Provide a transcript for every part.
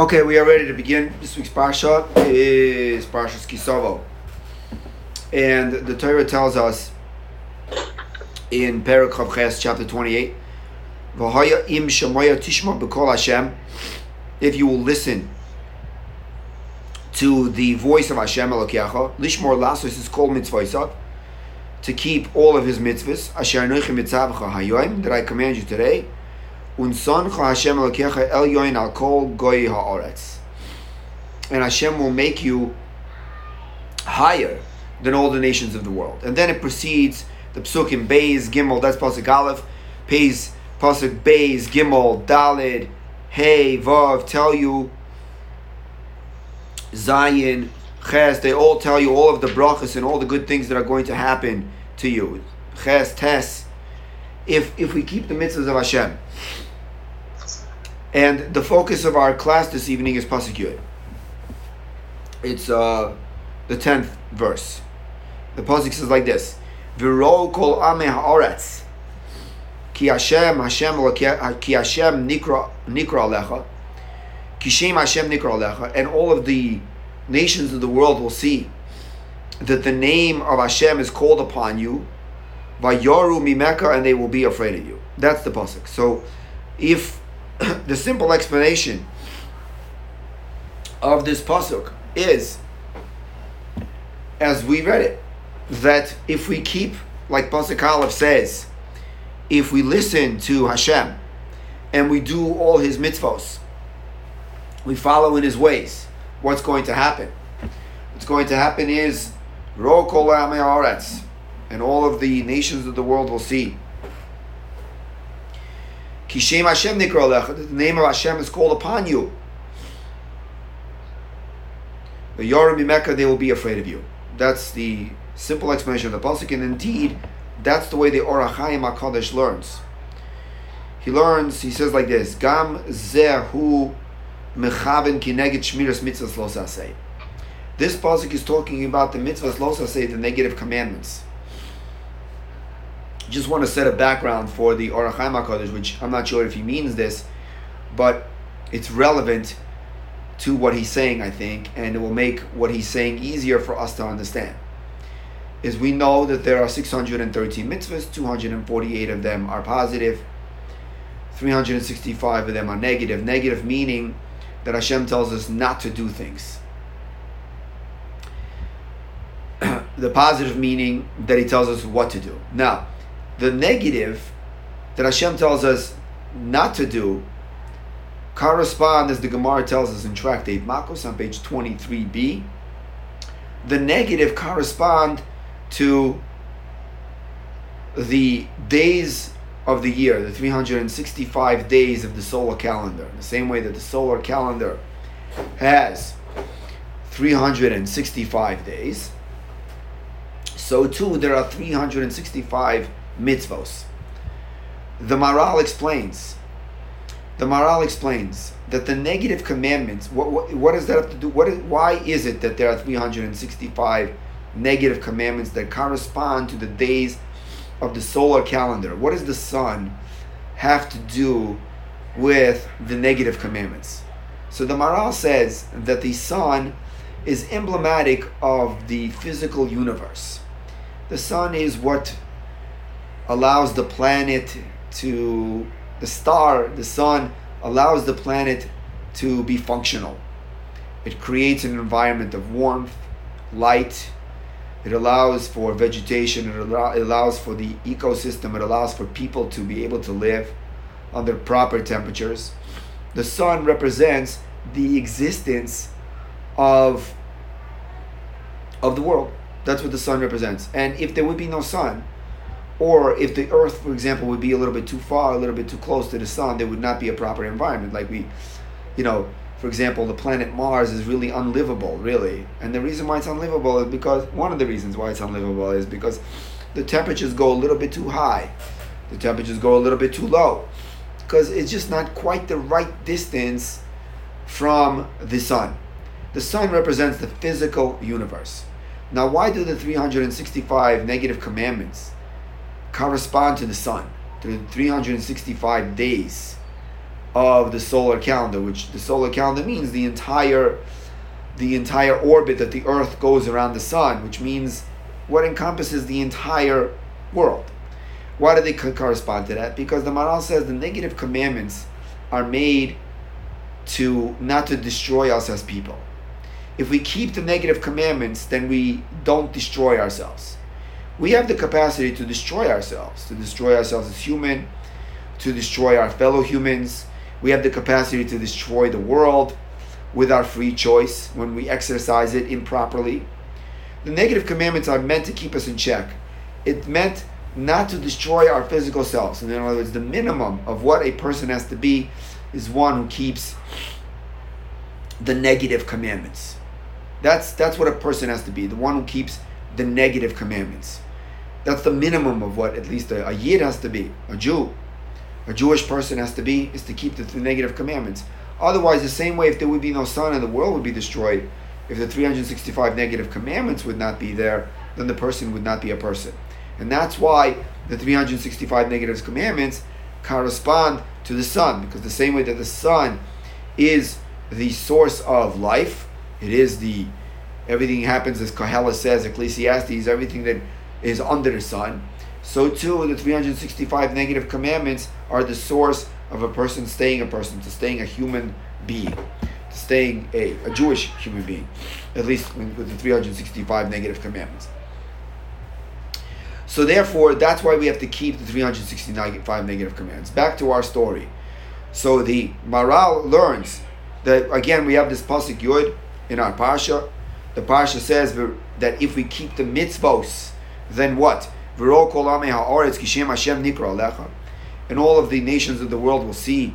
Okay, we are ready to begin. This week's parsha is Parshas Kisovo, and the Torah tells us in Perak Ches, chapter twenty-eight, "V'haya im tishma Hashem." If you will listen to the voice of Hashem Elokecha, lishmor lasos is called mitzvah to keep all of His mitzvahs. Asher that I command you today. And Hashem will make you higher than all the nations of the world. And then it proceeds the Psukim Beis Gimel. That's Pasuk Aleph. Pays Pasuk Beis Gimel Dalid Hey Vav tell you Zayin Ches. They all tell you all of the brachas and all the good things that are going to happen to you. Ches Tes. If if we keep the mitzvahs of Hashem. And the focus of our class this evening is Pasuk It's uh, the tenth verse. The Pasuk says like this: "V'ro kol ame haaretz, ki Hashem Hashem ki Hashem nikra nikra alecha, ki Shem Hashem nikra alecha," and all of the nations of the world will see that the name of Hashem is called upon you, vayoru mimeka, and they will be afraid of you. That's the pasuk. So, if the simple explanation of this pasuk is, as we read it, that if we keep, like pasuk Aleph says, if we listen to Hashem and we do all His mitzvos, we follow in His ways, what's going to happen? What's going to happen is, Ro kol and all of the nations of the world will see Kishem Hashem Nikra The name of Hashem is called upon you. The Yorim they will be afraid of you. That's the simple explanation of the pasuk, and indeed, that's the way the Or HaChaim Hakadosh learns. He learns. He says like this: Gam zehu mechaven kineged shmiras mitzvahs lo This pasuk is talking about the mitzvahs lo the negative commandments just want to set a background for the Or HaChaim HaKadosh, which I'm not sure if he means this, but it's relevant to what he's saying, I think, and it will make what he's saying easier for us to understand. Is we know that there are 613 mitzvahs, 248 of them are positive, 365 of them are negative. Negative meaning that Hashem tells us not to do things. the positive meaning that He tells us what to do. Now, the negative that Hashem tells us not to do correspond, as the Gemara tells us in Tractate Makos on page 23b. The negative correspond to the days of the year, the 365 days of the solar calendar. The same way that the solar calendar has 365 days, so too there are 365 mitzvos. The Maharal explains. The Maharal explains that the negative commandments. What, what, what does that have to do? What is, why is it that there are 365 negative commandments that correspond to the days of the solar calendar? What does the sun have to do with the negative commandments? So the Maharal says that the sun is emblematic of the physical universe. The sun is what allows the planet to, the star, the sun, allows the planet to be functional. It creates an environment of warmth, light. It allows for vegetation. It, it allows for the ecosystem. It allows for people to be able to live under proper temperatures. The sun represents the existence of of the world. That's what the sun represents. And if there would be no sun, or if the Earth, for example, would be a little bit too far, a little bit too close to the sun, there would not be a proper environment. Like we, you know, for example, the planet Mars is really unlivable, really. And the reason why it's unlivable is because, one of the reasons why it's unlivable is because the temperatures go a little bit too high, the temperatures go a little bit too low, because it's just not quite the right distance from the sun. The sun represents the physical universe. Now, why do the 365 negative commandments? Correspond to the sun, to the 365 days of the solar calendar, which the solar calendar means the entire the entire orbit that the Earth goes around the sun, which means what encompasses the entire world. Why do they correspond to that? Because the Maharal says the negative commandments are made to not to destroy us as people. If we keep the negative commandments, then we don't destroy ourselves. We have the capacity to destroy ourselves, to destroy ourselves as human, to destroy our fellow humans. We have the capacity to destroy the world with our free choice when we exercise it improperly. The negative commandments are meant to keep us in check. It meant not to destroy our physical selves. In other words, the minimum of what a person has to be is one who keeps the negative commandments. That's that's what a person has to be, the one who keeps the negative commandments. That's the minimum of what at least a, a yid has to be, a Jew. A Jewish person has to be is to keep the, the negative commandments. Otherwise, the same way if there would be no sun and the world would be destroyed, if the 365 negative commandments would not be there, then the person would not be a person. And that's why the 365 negative commandments correspond to the sun, because the same way that the sun is the source of life, it is the everything happens as Kahela says, Ecclesiastes, everything that is under the sun. So too, the 365 negative commandments are the source of a person staying a person, to staying a human being, to staying a, a Jewish human being, at least with the 365 negative commandments. So therefore, that's why we have to keep the 365 negative commands. Back to our story. So the Maharal learns that again we have this pasuk yud in our parsha. The parsha says that if we keep the mitzvos, then what? And all of the nations of the world will see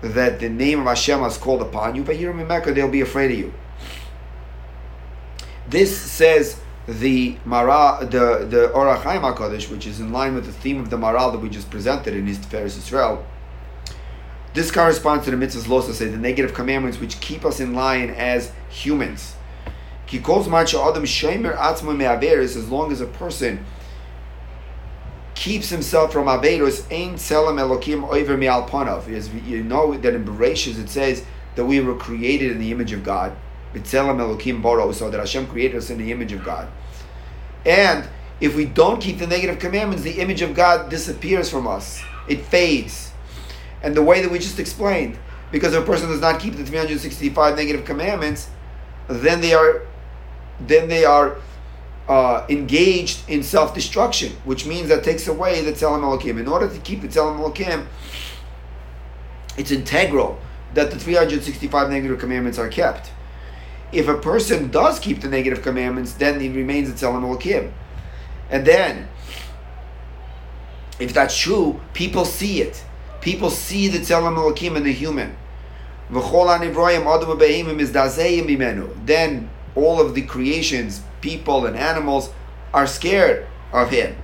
that the name of Hashem is called upon you. But here in Mecca, they'll be afraid of you. This says the Mara, the the Orach Hakadosh, which is in line with the theme of the Maharal that we just presented in his Tiferes Israel. This corresponds to the mitzvahs losa, say the negative commandments which keep us in line as humans. He calls adam as long as a person keeps himself from averus ein selam elokim over mi'alpanav. As you know that in Bereshit it says that we were created in the image of God. B'tzelem elokim boro, so that Hashem created us in the image of God. And if we don't keep the negative commandments, the image of God disappears from us. It fades. And the way that we just explained, because if a person does not keep the 365 negative commandments, then they are then they are uh, engaged in self-destruction, which means that takes away the Tzelem Elokim. In order to keep the Tzelem Elokim, it's integral that the 365 negative commandments are kept. If a person does keep the negative commandments, then he remains a Tzelem Elokim. And then, if that's true, people see it. People see the Tzelem Elokim in the human. Then all of the creations, people and animals, are scared of him.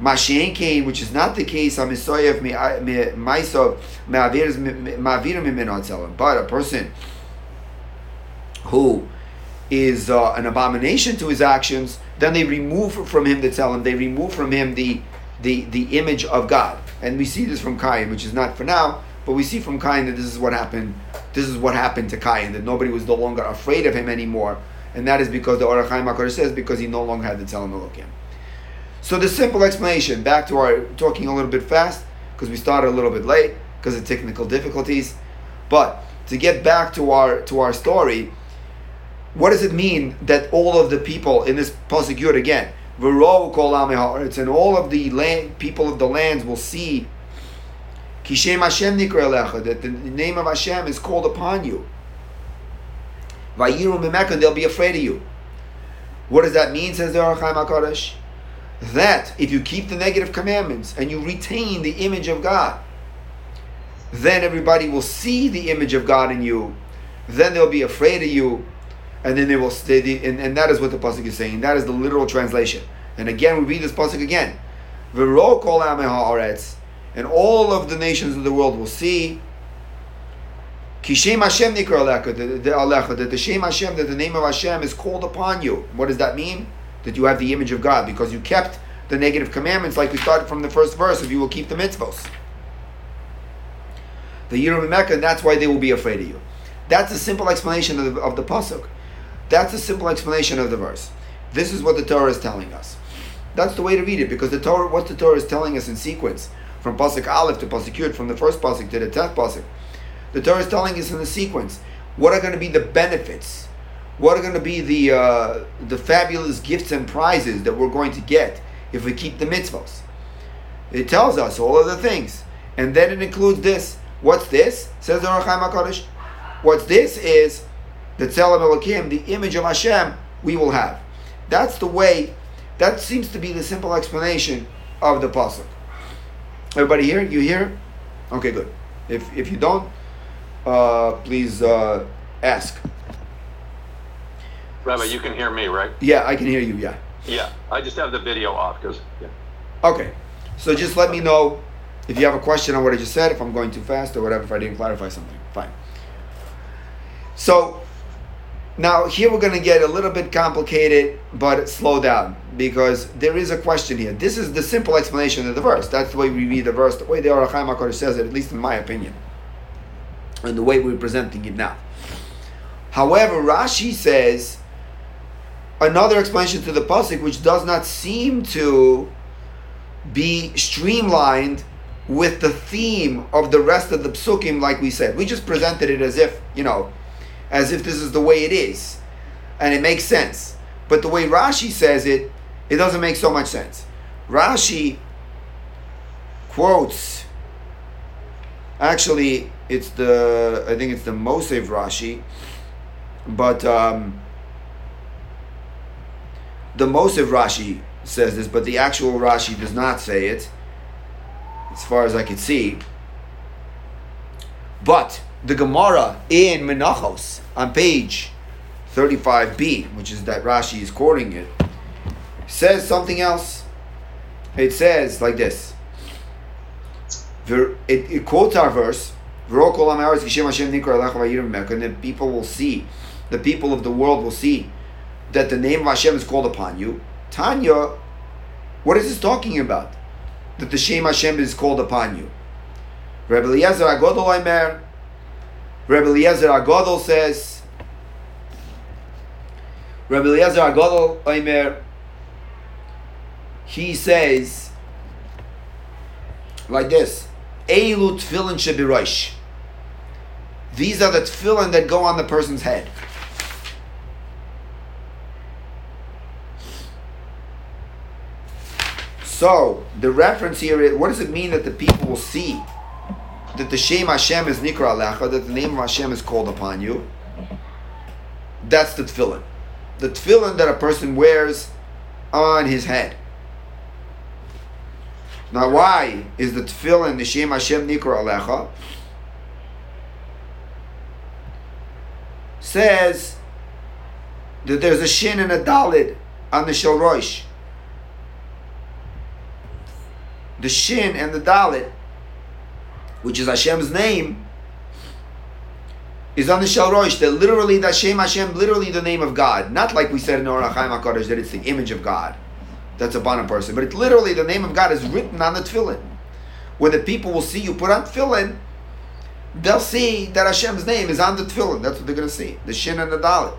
Mashenkein, which is not the case, I'm Misoyev, but a person who is uh, an abomination to his actions, then they remove from him the tzelem, they remove from him the, the, the image of God. And we see this from Cain, which is not for now, but we see from Cain that this is what happened. This is what happened to Cain, that nobody was no longer afraid of him anymore. And that is because the Orach HaKadosh says, because he no longer had the Tzelem. So the simple explanation, back to our talking a little bit fast, because we started a little bit late, because of technical difficulties. But to get back to our to our story, what does it mean that all of the people in this pasuk again, and all of the land, people of the lands will see Kishem Hashem nikra that the name of Hashem is called upon you. Vayiru mimeka, they'll be afraid of you. What does that mean? Says the Or HaChaim Hakadosh. That if you keep the negative commandments and you retain the image of God, then everybody will see the image of God in you. Then they'll be afraid of you, and then they will stay. And, and that is what the pasuk is saying. That is the literal translation. And again, we read this pasuk again. And all of the nations of the world will see Kishem Hashem Alecha, that the Shem Hashem, that the name of Hashem is called upon you. What does that mean? That you have the image of God because you kept the negative commandments, like we started from the first verse, if you will keep the mitzvos. The Yiram Mecca, and that's why they will be afraid of you. That's a simple explanation of the, of the pasuk. That's a simple explanation of the verse. This is what the Torah is telling us. That's the way to read it because the Torah, what the Torah is telling us in sequence, from pasuk Aleph to pasuk Yud, from the first pasuk to the tenth pasuk, the Torah is telling us in the sequence what are going to be the benefits, what are going to be the uh, the fabulous gifts and prizes that we're going to get if we keep the mitzvahs. It tells us all of the things, and then it includes this. What's this? Says the Ohr HaChaim Hakadosh. What's this is the Tzelem Elokim, the image of Hashem we will have. That's the way. That seems to be the simple explanation of the pasuk. Everybody here? You hear? Okay, good. If if you don't, uh, please uh, ask. Rabbi, you can hear me, right? Yeah, I can hear you. Yeah. Yeah. I just have the video off because. Yeah. Okay. So just let me know if you have a question on what I just said, if I'm going too fast or whatever, if I didn't clarify something. Fine. So now here we're going to get a little bit complicated, but slow down because there is a question here. This is the simple explanation of the verse. That's the way we read the verse, the way the Ohr HaChaim HaKadosh says it, at least in my opinion, and the way we're presenting it now. However, Rashi says another explanation to the pasuk, which does not seem to be streamlined with the theme of the rest of the psukim, like we said. We just presented it as if, you know, as if this is the way it is. And it makes sense. But the way Rashi says it, it doesn't make so much sense. Rashi quotes, actually, it's the, I think it's the Mosev Rashi, but um, the Mosev Rashi says this, but the actual Rashi does not say it, as far as I can see. But the Gemara in Menachos on page 35b, which is that Rashi is quoting it, says something else. It says like this. It, it quotes our verse, and the people will see, the people of the world will see that the name of Hashem is called upon you. Tanya, what is this talking about? That the Shem Hashem is called upon you. Rebbe Eliezer Rebbe Eliezer Agodol says, Rebbe Eliezer Agodol Aimer, he says, like this, Eilu tefillin shebirosh. These are the tefillin that go on the person's head. So the reference here is what does it mean that the people will see that the Shem Hashem is Nikra Alecha, that the name of Hashem is called upon you? That's the tefillin. The tefillin that a person wears on his head. Now, why is the tefillin the Shem Hashem Nikra Alecha? Says that there's a shin and a dalid on the Shel the shin and the dalit, which is Hashem's name, is on the Shel Rosh. That literally, the Shem Hashem, literally the name of God. Not like we said in Ohr HaChaim HaKadosh that it's the image of God that's upon a person, but it's literally the name of God is written on the tefillin. When the people will see you put on tefillin, they'll see that Hashem's name is on the tefillin. That's what they're going to see. The shin and the dalit.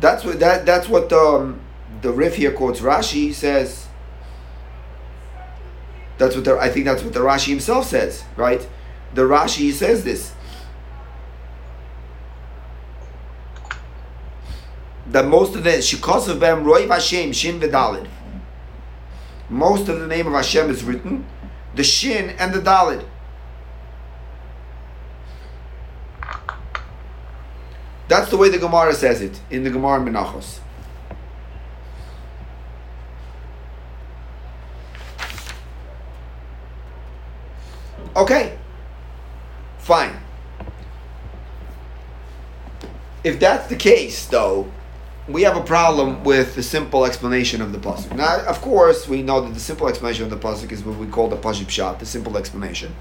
That's what that that's what um, the Rif here quotes Rashi says. That's what the, I think that's what the Rashi himself says, right? The Rashi says this. That most of the Shikos of Bem Roy Hashem Shin Vidalid. Most of the name of Hashem is written, the Shin and the Dalid. That's the way the Gemara says it in the Gemara Menachos. Okay, fine. If that's the case, though, we have a problem with the simple explanation of the pasuk. Now, of course, we know that the simple explanation of the pasuk is what we call the pashib shot, the simple explanation.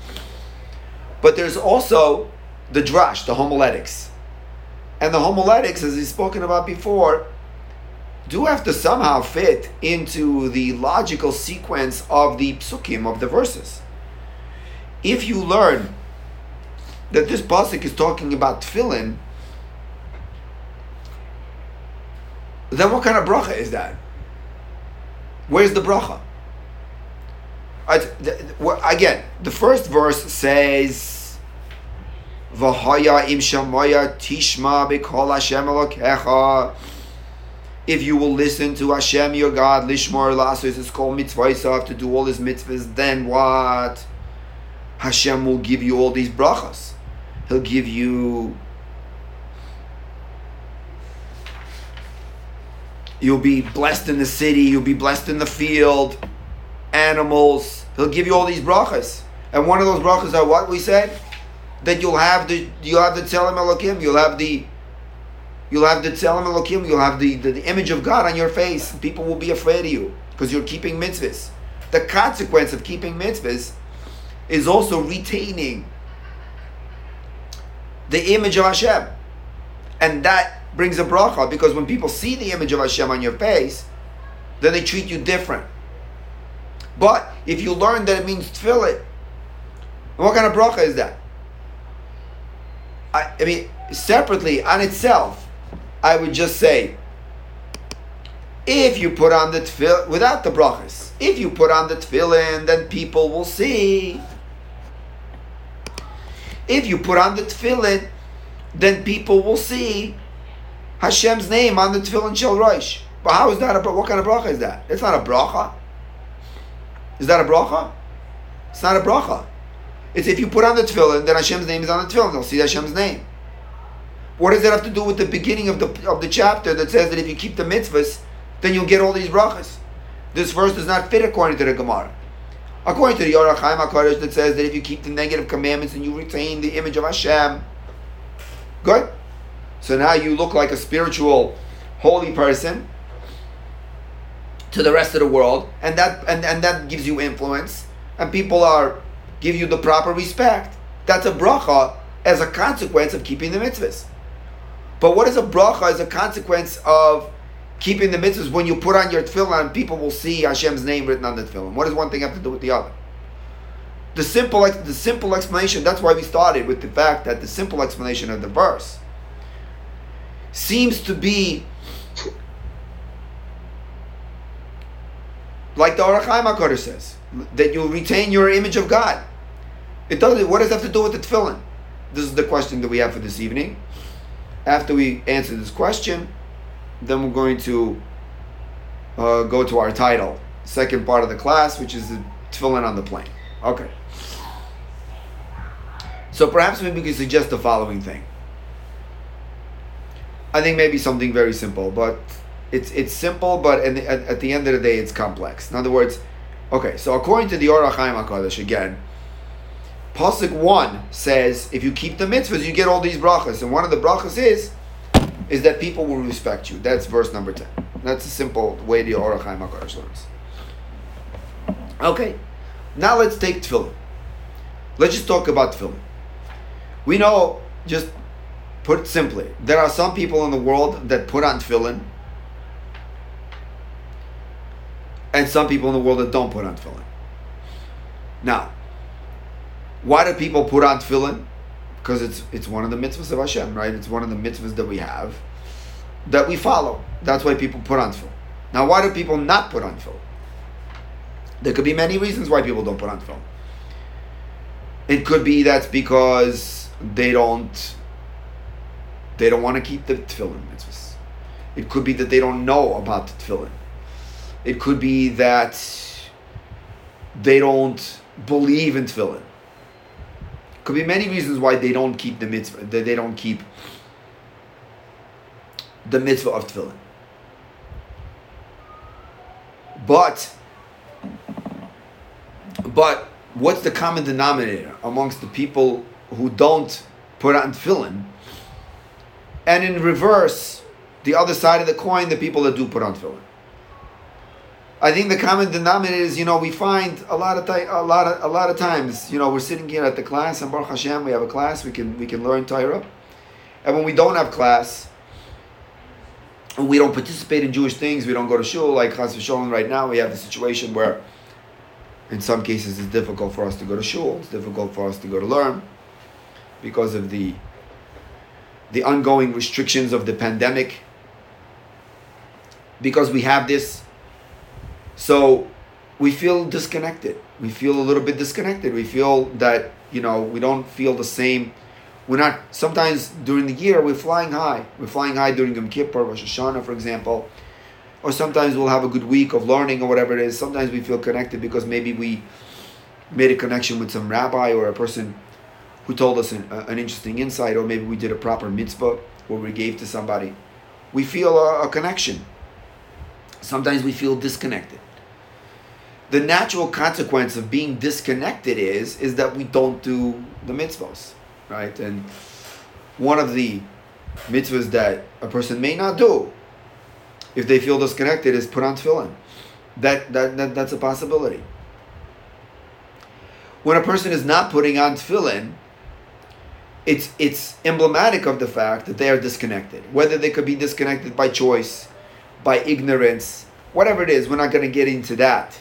But there's also the drash, the homiletics. And the homiletics, as he's spoken about before, do have to somehow fit into the logical sequence of the psukim of the verses. If you learn that this pasuk is talking about tefillin, then what kind of bracha is that? Where's the bracha? Again, the first verse says, "V'haya im shamaya tishma b'kol Hashem elokecha." If you will listen to Hashem your God, lishmar lasos is called mitzvah to do all his mitzvahs. Then what? Hashem will give you all these brachas. He'll give you. You'll be blessed in the city. You'll be blessed in the field. Animals. He'll give you all these brachas. And one of those brachas are what we said that you'll have the you'll have the tzelem elokim. You'll have the you'll have the tzelem elokim. You'll have the, the, the image of God on your face. People will be afraid of you because you're keeping mitzvahs. The consequence of keeping mitzvahs is also retaining the image of Hashem. And that brings a bracha because when people see the image of Hashem on your face, then they treat you different. But if you learn that it means tefillin, what kind of bracha is that? I, I mean, separately on itself, I would just say, if you put on the tefillin without the brachas, if you put on the tefillin, then people will see if you put on the tefillin, then people will see Hashem's name on the tefillin shel rosh. But how is that a what kind of bracha is that? It's not a bracha. Is that a bracha? It's not a bracha. It's if you put on the tefillin, then Hashem's name is on the tefillin. They'll see Hashem's name. What does that have to do with the beginning of the of the chapter that says that if you keep the mitzvahs, then you'll get all these brachas? This verse does not fit according to the Gemara. According to the Orach Chaim HaKadosh that says that if you keep the negative commandments and you retain the image of Hashem, good. So now you look like a spiritual, holy person to the rest of the world, and that and, and that gives you influence, and people are give you the proper respect. That's a bracha as a consequence of keeping the mitzvahs. But what is a bracha as a consequence of keeping the mitzvahs, when you put on your tefillin, people will see Hashem's name written on the tefillin. What does one thing have to do with the other? The simple, the simple explanation. That's why we started with the fact that the simple explanation of the verse seems to be like the Orach Chaim HaKadosh says that you retain your image of God. It doesn't. What does that have to do with the tefillin? This is the question that we have for this evening. After we answer this question, then we're going to uh, go to our title, second part of the class, which is the tefillin on the plane. Okay. So perhaps maybe we can suggest the following thing. I think maybe something very simple, but it's it's simple, but at, at, at the end of the day, it's complex. In other words, okay. So according to the Orach Chaim Hakadosh, again, pasuk one says if you keep the mitzvahs, you get all these brachas, and one of the brachas is is that people will respect you. That's verse number 10. That's a simple way the Orach Chaim HaKadosh learns. Okay, now let's take tefillin. Let's just talk about tefillin. We know, just put simply, there are some people in the world that put on tefillin, and some people in the world that don't put on tefillin. Now, why do people put on tefillin? because it's it's one of the mitzvahs of Hashem, right? It's one of the mitzvahs that we have that we follow. That's why people put on tefillin. Now, why do people not put on tefillin? There could be many reasons why people don't put on tefillin. It could be that's because they don't they don't want to keep the tefillin mitzvahs. It could be that they don't know about the tefillin. It could be that they don't believe in tefillin. Could be many reasons why they don't keep the mitzvah. That they don't keep the mitzvah of tefillin. But, but what's the common denominator amongst the people who don't put on tefillin? And in reverse, the other side of the coin, the people that do put on tefillin. I think the common denominator is, you know, we find a lot of th- a lot of a lot of times, you know, we're sitting here at the class, and Baruch Hashem, we have a class, we can we can learn Torah, and when we don't have class, we don't participate in Jewish things. We don't go to shul like Chas v'Sholem. Right now, we have the situation where, in some cases, it's difficult for us to go to shul. It's difficult for us to go to learn because of the the ongoing restrictions of the pandemic. Because we have this, so we feel disconnected. We feel a little bit disconnected. We feel that you know we don't feel the same we're not sometimes during the year we're flying high. We're flying high during Yom Kippur, Rosh Hashanah, for example. Or sometimes we'll have a good week of learning or whatever it is. Sometimes we feel connected because maybe we made a connection with some rabbi or a person who told us an, uh, an interesting insight, or maybe we did a proper mitzvah or we gave to somebody. We feel a, a connection. Sometimes we feel disconnected. The natural consequence of being disconnected is is that we don't do the mitzvahs right? And one of the mitzvahs that a person may not do if they feel disconnected is put on tefillin. That, that, that that's a possibility. When a person is not putting on tefillin, it's it's emblematic of the fact that they are disconnected. Whether they could be disconnected by choice, by ignorance, whatever it is, we're not going to get into that.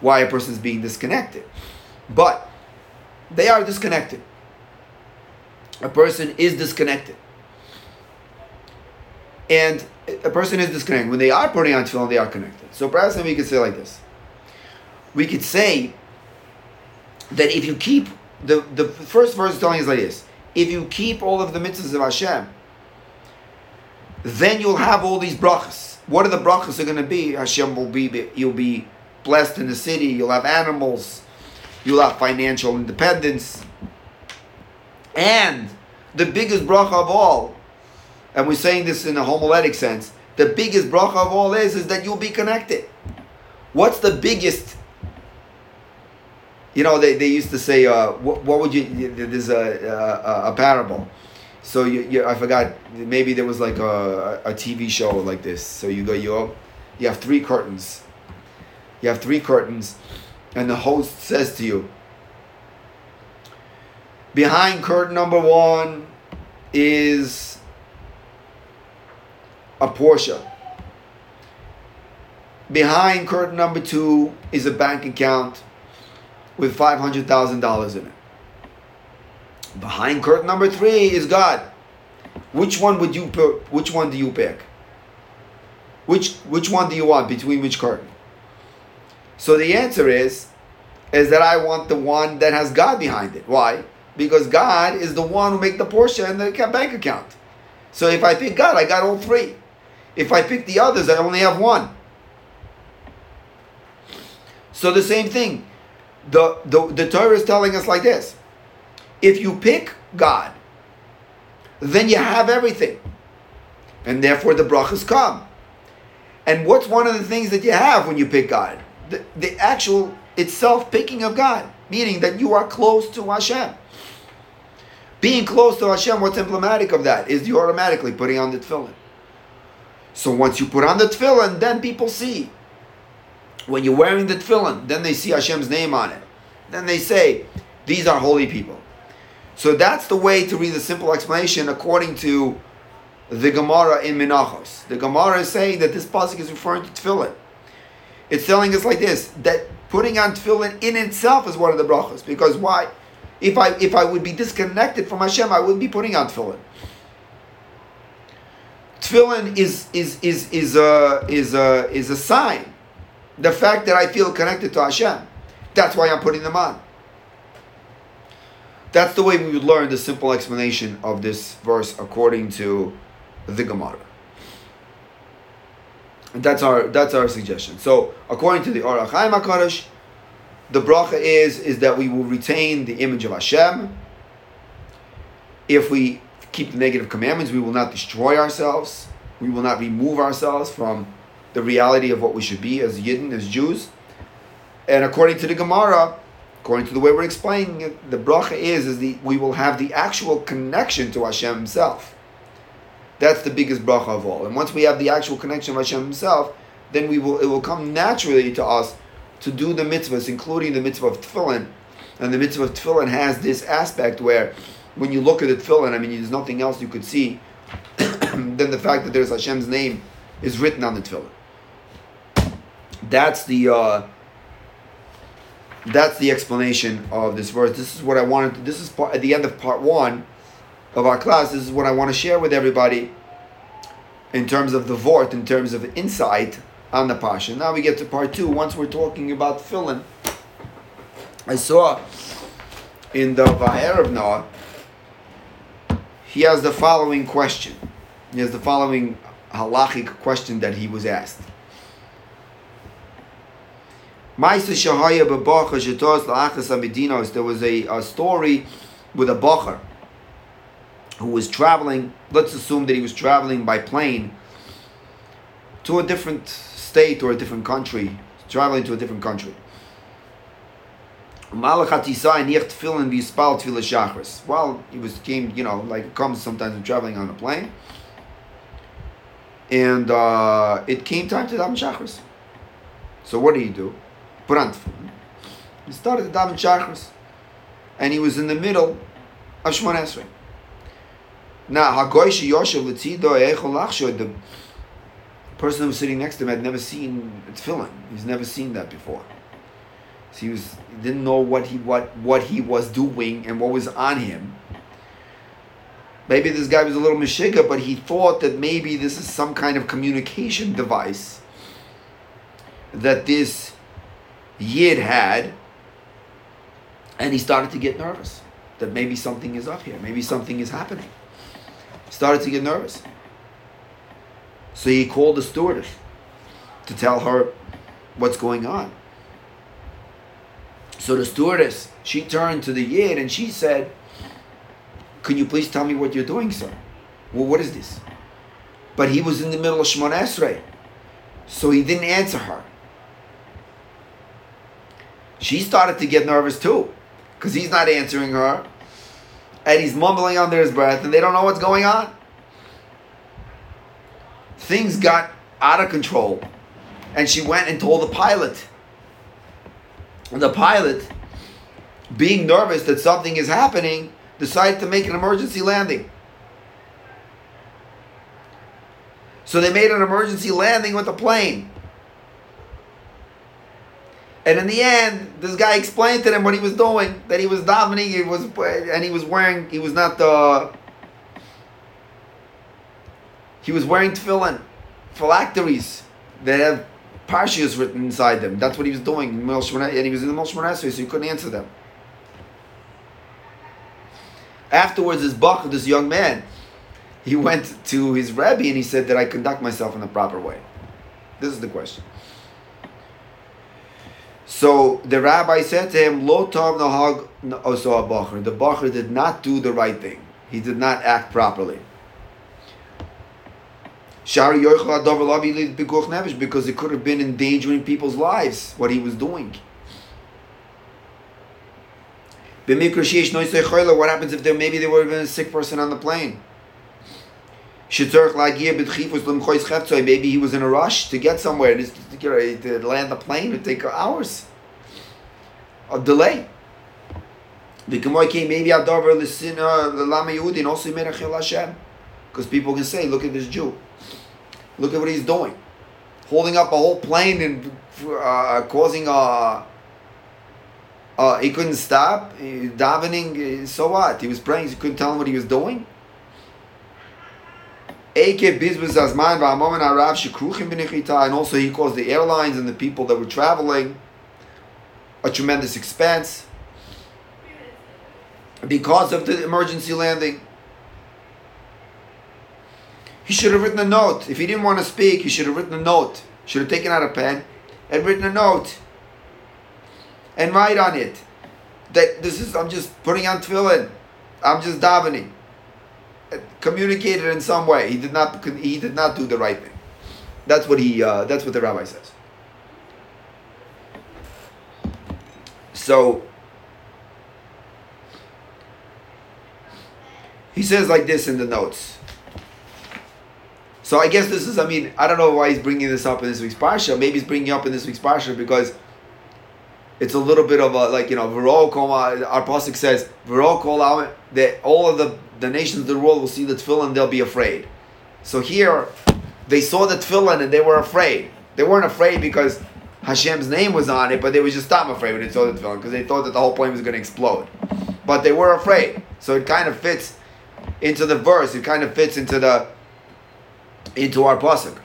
Why a person is being disconnected, but they are disconnected a person is disconnected. And a person is disconnected. When they are putting on tefillin, they are connected. So perhaps we could say like this. We could say that if you keep the the first verse telling us like this: if you keep all of the mitzvahs of Hashem, then you'll have all these brachas. What are the brachas are going to be? Hashem will be you'll be blessed in the city. You'll have animals. You'll have financial independence. And the biggest bracha of all, and we're saying this in a homiletic sense, the biggest bracha of all is, is that you'll be connected. What's the biggest? You know, they, they used to say, uh, what, what would you, there's a, a, a parable. So you, you, I forgot, maybe there was like a, a TV show like this. So you go, you, you have three curtains. You have three curtains, and the host says to you, Behind curtain number one is a Porsche. Behind curtain number two is a bank account with $500,000 in it. Behind curtain number three is God. Which one would you? Which one do you pick? Which which one do you want between which curtain? So the answer is is that I want the one that has God behind it. Why? because God is the one who make the Porsche and the bank account. So if I pick God, I got all three. If I pick the others, I only have one. So the same thing. The, the, the Torah is telling us like this. If you pick God, then you have everything. And therefore the brachas come. And what's one of the things that you have when you pick God? The, the actual itself picking of God, meaning that you are close to Hashem. Being close to Hashem, what's emblematic of that is you automatically putting on the tefillin. So once you put on the tefillin, then people see. When you're wearing the tefillin, then they see Hashem's name on it. Then they say, these are holy people. So that's the way to read the simple explanation according to the Gemara in Menachos. The Gemara is saying that this pasuk is referring to tefillin. It's telling us like this, that putting on tefillin in itself is one of the brachos. Because why? If I if I would be disconnected from Hashem, I wouldn't be putting on tefillin. Tefillin is is is is a is a is a sign. The fact that I feel connected to Hashem. That's why I'm putting them on. That's the way we would learn the simple explanation of this verse according to the Gemara. That's our that's our suggestion. So according to the Or HaChaim HaKadosh, the bracha is is that we will retain the image of Hashem. If we keep the negative commandments, we will not destroy ourselves. We will not remove ourselves from the reality of what we should be as Yidden, as Jews. And according to the Gemara, according to the way we're explaining it, the bracha is is the we will have the actual connection to Hashem Himself. That's the biggest bracha of all. And once we have the actual connection of Hashem Himself, then we will it will come naturally to us to do the mitzvahs, including the mitzvah of tefillin. And the mitzvah of tefillin has this aspect where when you look at the tefillin, I mean, there's nothing else you could see than the fact that there's Hashem's name is written on the tefillin. That's the uh, that's the explanation of this verse. This is what I wanted. To, this is part, at the end of part one of our class. This is what I want to share with everybody in terms of the vort, in terms of insight on the pasha. Now we get to part two. Once we're talking about tefillin, I saw in the Va'erev Noah, he has the following question. He has the following halachic question that he was asked. There was a, a story with a bacher who was traveling. Let's assume that he was traveling by plane to a different state or a different country, traveling to a different country. Well, he was came, you know, like it comes sometimes when traveling on a plane. And uh, it came time to daven shachris. So what did he do? Tefillin. He started to daven shachris, and he was in the middle of Shmon Esrei. Now, Hagoy Yoshev L'tzido Eichel Lachshod, the person who was sitting next to him had never seen tefillin. He's never seen that before. So he was he didn't know what he what what he was doing and what was on him. Maybe this guy was a little mishiga, but he thought that maybe this is some kind of communication device that this Yid had, and he started to get nervous that maybe something is up here, maybe something is happening. Started to get nervous. So he called the stewardess to tell her what's going on. So the stewardess, she turned to the Yid and she said, Can you please tell me what you're doing, sir? Well, what is this? But he was in the middle of Shemon Esrei, so he didn't answer her she started to get nervous too because he's not answering her and he's mumbling under his breath and they don't know what's going on. Things got out of control and she went and told the pilot. And the pilot, being nervous that something is happening, decided to make an emergency landing. So they made an emergency landing with the plane. And in the end, this guy explained to them what he was doing. That he was davening, he was, and he was wearing. He was not the. He was wearing tefillin, phylacteries that have parshias written inside them. That's what he was doing. And he was in the Moshe so he couldn't answer them. Afterwards, this bach, this young man, he went to his rabbi and he said that I conduct myself in the proper way. This is the question. So the rabbi said to him, Lo tov nahag oso oh, bacher. The bacher did not do the right thing. He did not act properly. Because it could have been endangering people's lives what he was doing. What happens if there maybe there would have been a sick person on the plane? Maybe he was in a rush to get somewhere and to land the plane. Would take hours of delay. Maybe because people can say, look at this Jew. Look at what he's doing. Holding up a whole plane and uh, causing a. Uh, he couldn't stop. Davening, so what? He was praying, he couldn't tell him what he was doing. And also he caused the airlines and the people that were traveling a tremendous expense because of the emergency landing. He should have written a note. If he didn't want to speak, he should have written a note. Should have taken out a pen and written a note and write on it that this is I'm just putting on tefillin. I'm just davening communicated in some way. He did not. He did not do the right thing. That's what he. Uh, that's what the rabbi says. So he says like this in the notes. So I guess this is. I mean, I don't know why he's bringing this up in this week's parsha. Maybe he's bringing up in this week's parsha because it's a little bit of a like you know V'ro Koma. Our pasuk says V'ro Kol that all of the the nations of the world will see the tefillin, they'll be afraid. So here, they saw the tefillin and they were afraid. They weren't afraid because Hashem's name was on it, but they were just stop afraid when they saw the tefillin because they thought that the whole plane was going to explode. But they were afraid. So it kind of fits into the verse. It kind of fits into the into our pasuk.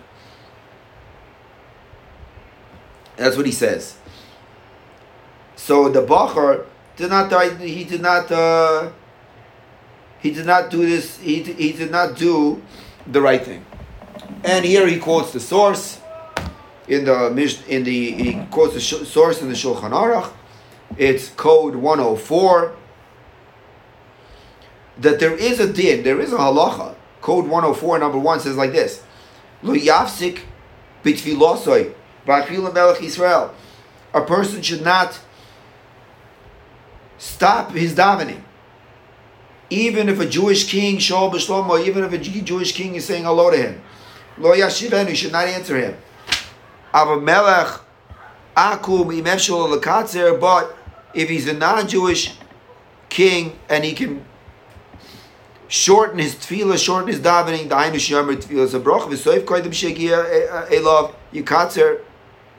That's what he says. So the Bachar did not he did not uh, he did not do this he, he did not do the right thing. And here he quotes the source in the in the he quotes the source in the Shulchan Aruch. It's code 104 that there is a din, there is a halacha. Code 104 number 1 says like this. Lo yafsik v'afilu melech Israel. A person should not stop his davening. Even if a Jewish king, Shaul B'Shlomo, even if a Jewish king is saying hello to him. Lo yashivenu, you should not answer him. Avamelech akum imeshul lekatzer, but if he's a non-Jewish king and he can shorten his tefillah, shorten his davening, the Ainu Shemer tefillah zabrach, v'soif koidim shegia elav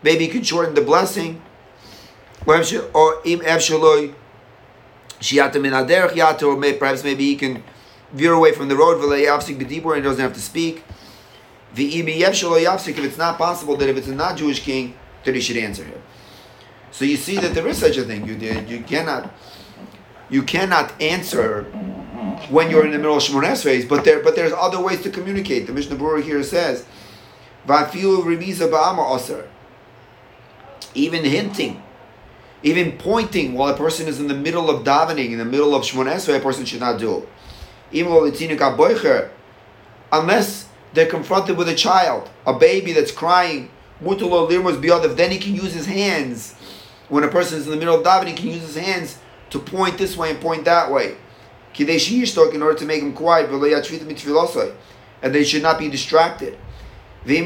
maybe he can shorten the blessing, or im efshaloi shiata min aderech yata, or perhaps maybe he can veer away from the road, v'lei yafsik b'dibur, and he doesn't have to speak. If it's not possible that if it's a non-Jewish king, that he should answer him. So you see that there is such a thing. You did. you cannot you cannot answer when you're in the middle of Shemon Esrei, but there but there's other ways to communicate. The Mishnah Berurah here says, "Vafilu remiza ba'ama aser." Even hinting, even pointing while a person is in the middle of davening, in the middle of Shemon Esrei, a person should not do. Even while it's unless they're confronted with a child, a baby that's crying, then he can use his hands. When a person is in the middle of davening, he can use his hands to point this way and point that way. In order to make him quiet, and they should not be distracted. Then,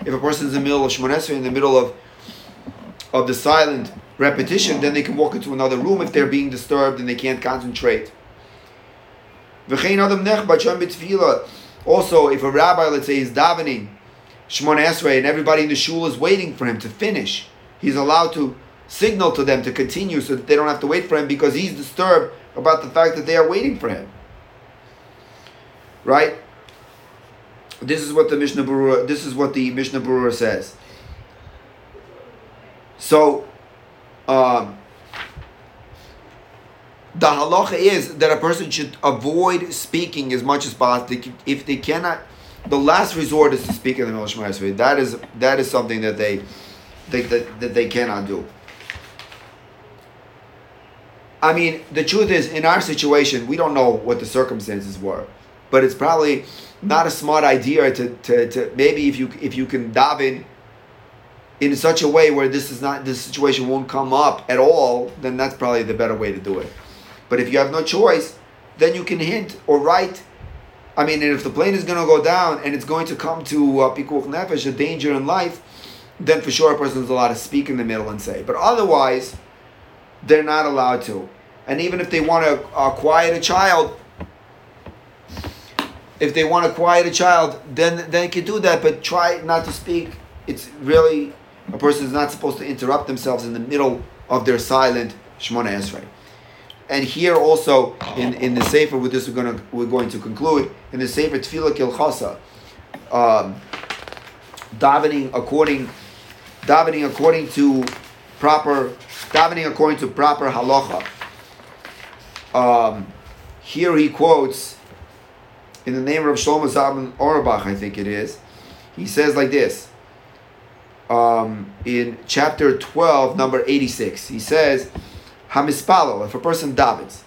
if a person is in the middle of Shmonesra, in the middle of of the silent repetition, then they can walk into another room if they're being disturbed and they can't concentrate. Also, if a rabbi, let's say, is davening Shmon and everybody in the shul is waiting for him to finish, he's allowed to signal to them to continue so that they don't have to wait for him because he's disturbed about the fact that they are waiting for him. Right? This is what the Mishnah Berurah, this is what the Mishnah Berurah says. So, um, the halacha is that a person should avoid speaking as much as possible. If they cannot, the last resort is to speak in the of Shema That is that is something that they, they that, that they cannot do. I mean, the truth is, in our situation, we don't know what the circumstances were, but it's probably not a smart idea to, to, to maybe if you if you can daven in in such a way where this is not this situation won't come up at all, then that's probably the better way to do it. But if you have no choice, then you can hint or write. I mean, and if the plane is going to go down and it's going to come to uh, pikuach nefesh, a danger in life, then for sure a person is allowed to speak in the middle and say. But otherwise, they're not allowed to. And even if they want to uh, quiet a child, if they want to quiet a child, then then they can do that. But try not to speak. It's really a person is not supposed to interrupt themselves in the middle of their silent Shemona Esrei. And here also in, in the Sefer, with this we're to we're going to conclude in the Sefer Tefillah Kehilchasa, um, davening according davening according to proper davening according to proper halacha. Um, here he quotes in the name of Shlomo Zalman Auerbach, I think it is. He says like this um, in chapter 12, number 86. He says, Hamispalo, if a person davens,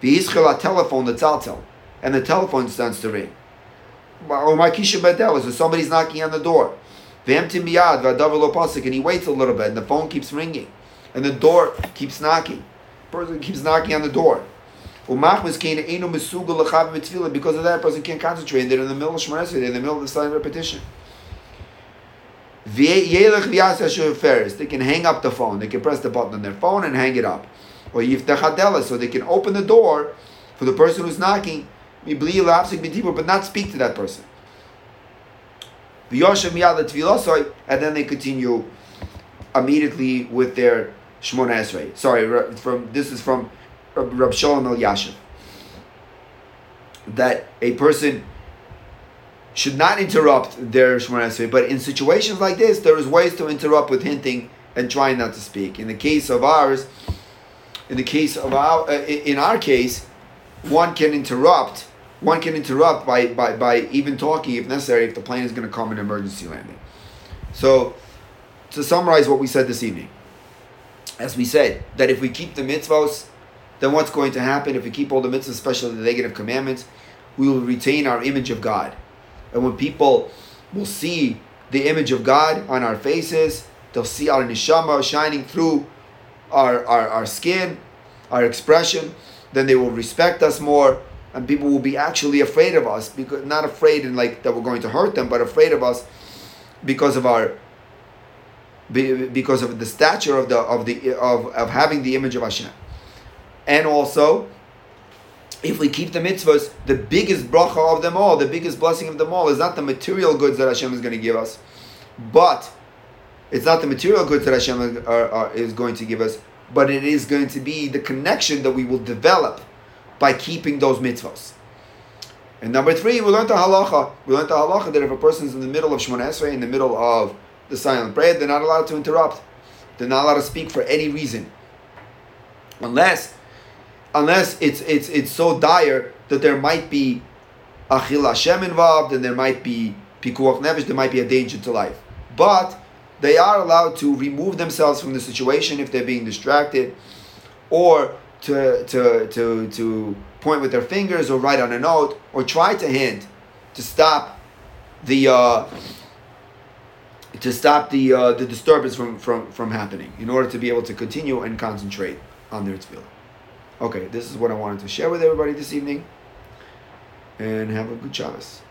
v'yischel telephone, the tzaltel, and the telephone starts to ring. Or my kisha bedel, so somebody's knocking on the door. V'emtim biyad, v'adavar pasik, and he waits a little bit, and the phone keeps ringing, and the door keeps knocking. Person keeps knocking on the door. Because of that, a person can't concentrate. They're in the middle of Shemanesri, they're in the middle of the silent repetition. They can hang up the phone. They can press the button on their phone and hang it up. Or yiftach so they can open the door for the person who's knocking. but not speak to that person. And then they continue immediately with their Shmona Esrei. Sorry, from this is from Rab Shalom Elyashiv. That a person should not interrupt their Shmona Esrei, but in situations like this, there is ways to interrupt with hinting and trying not to speak. In the case of ours, in the case of our, uh, in our case, one can interrupt. One can interrupt by, by, by even talking if necessary if the plane is going to come in emergency landing. So, to summarize what we said this evening, as we said, that if we keep the mitzvahs, then what's going to happen? If we keep all the mitzvahs, especially the negative commandments, we will retain our image of God. And when people will see the image of God on our faces, they'll see our neshama shining through our, our, our skin, our expression, then they will respect us more, and people will be actually afraid of us because not afraid in like that we're going to hurt them, but afraid of us because of our because of the stature of the of the of, of having the image of Hashem. And also, if we keep the mitzvahs, the biggest bracha of them all, the biggest blessing of them all, is not the material goods that Hashem is going to give us, but it's not the material goods that Hashem are, are, is going to give us, but it is going to be the connection that we will develop by keeping those mitzvahs. And number three, we learned the halacha. We learned the halacha that if a person is in the middle of Shemon Esrei, in the middle of the silent prayer, they're not allowed to interrupt. They're not allowed to speak for any reason, unless, unless it's it's it's so dire that there might be a chillul Hashem involved, and there might be pikuach nefesh, there might be a danger to life. But they are allowed to remove themselves from the situation if they're being distracted, or to, to, to, to point with their fingers or write on a note or try to hint to stop the uh, to stop the uh, the disturbance from, from, from happening in order to be able to continue and concentrate on their tefillah. Okay, this is what I wanted to share with everybody this evening. And have a good Shabbos.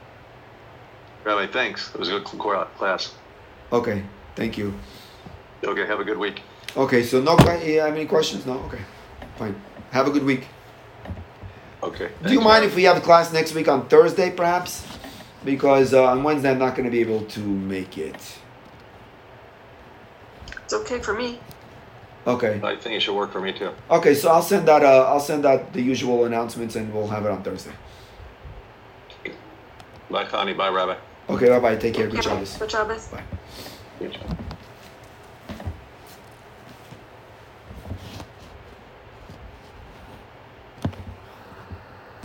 Rabbi, thanks. It was a good class. Okay, thank you. Okay, have a good week. Okay, so no, I have any questions? No? Okay. Fine. Have a good week. Okay. Do you mind if we have a class next week on Thursday, perhaps? Because uh, on Wednesday I'm not going to be able to make it. It's okay for me. Okay. I think it should work for me too. Okay, so I'll send out uh, I'll send out the usual announcements and we'll have it on Thursday. Bye, Connie. Bye, Rabbi. Okay, bye bye. Take care. Good Shabbos. Good Shabbos. Bye. Good job.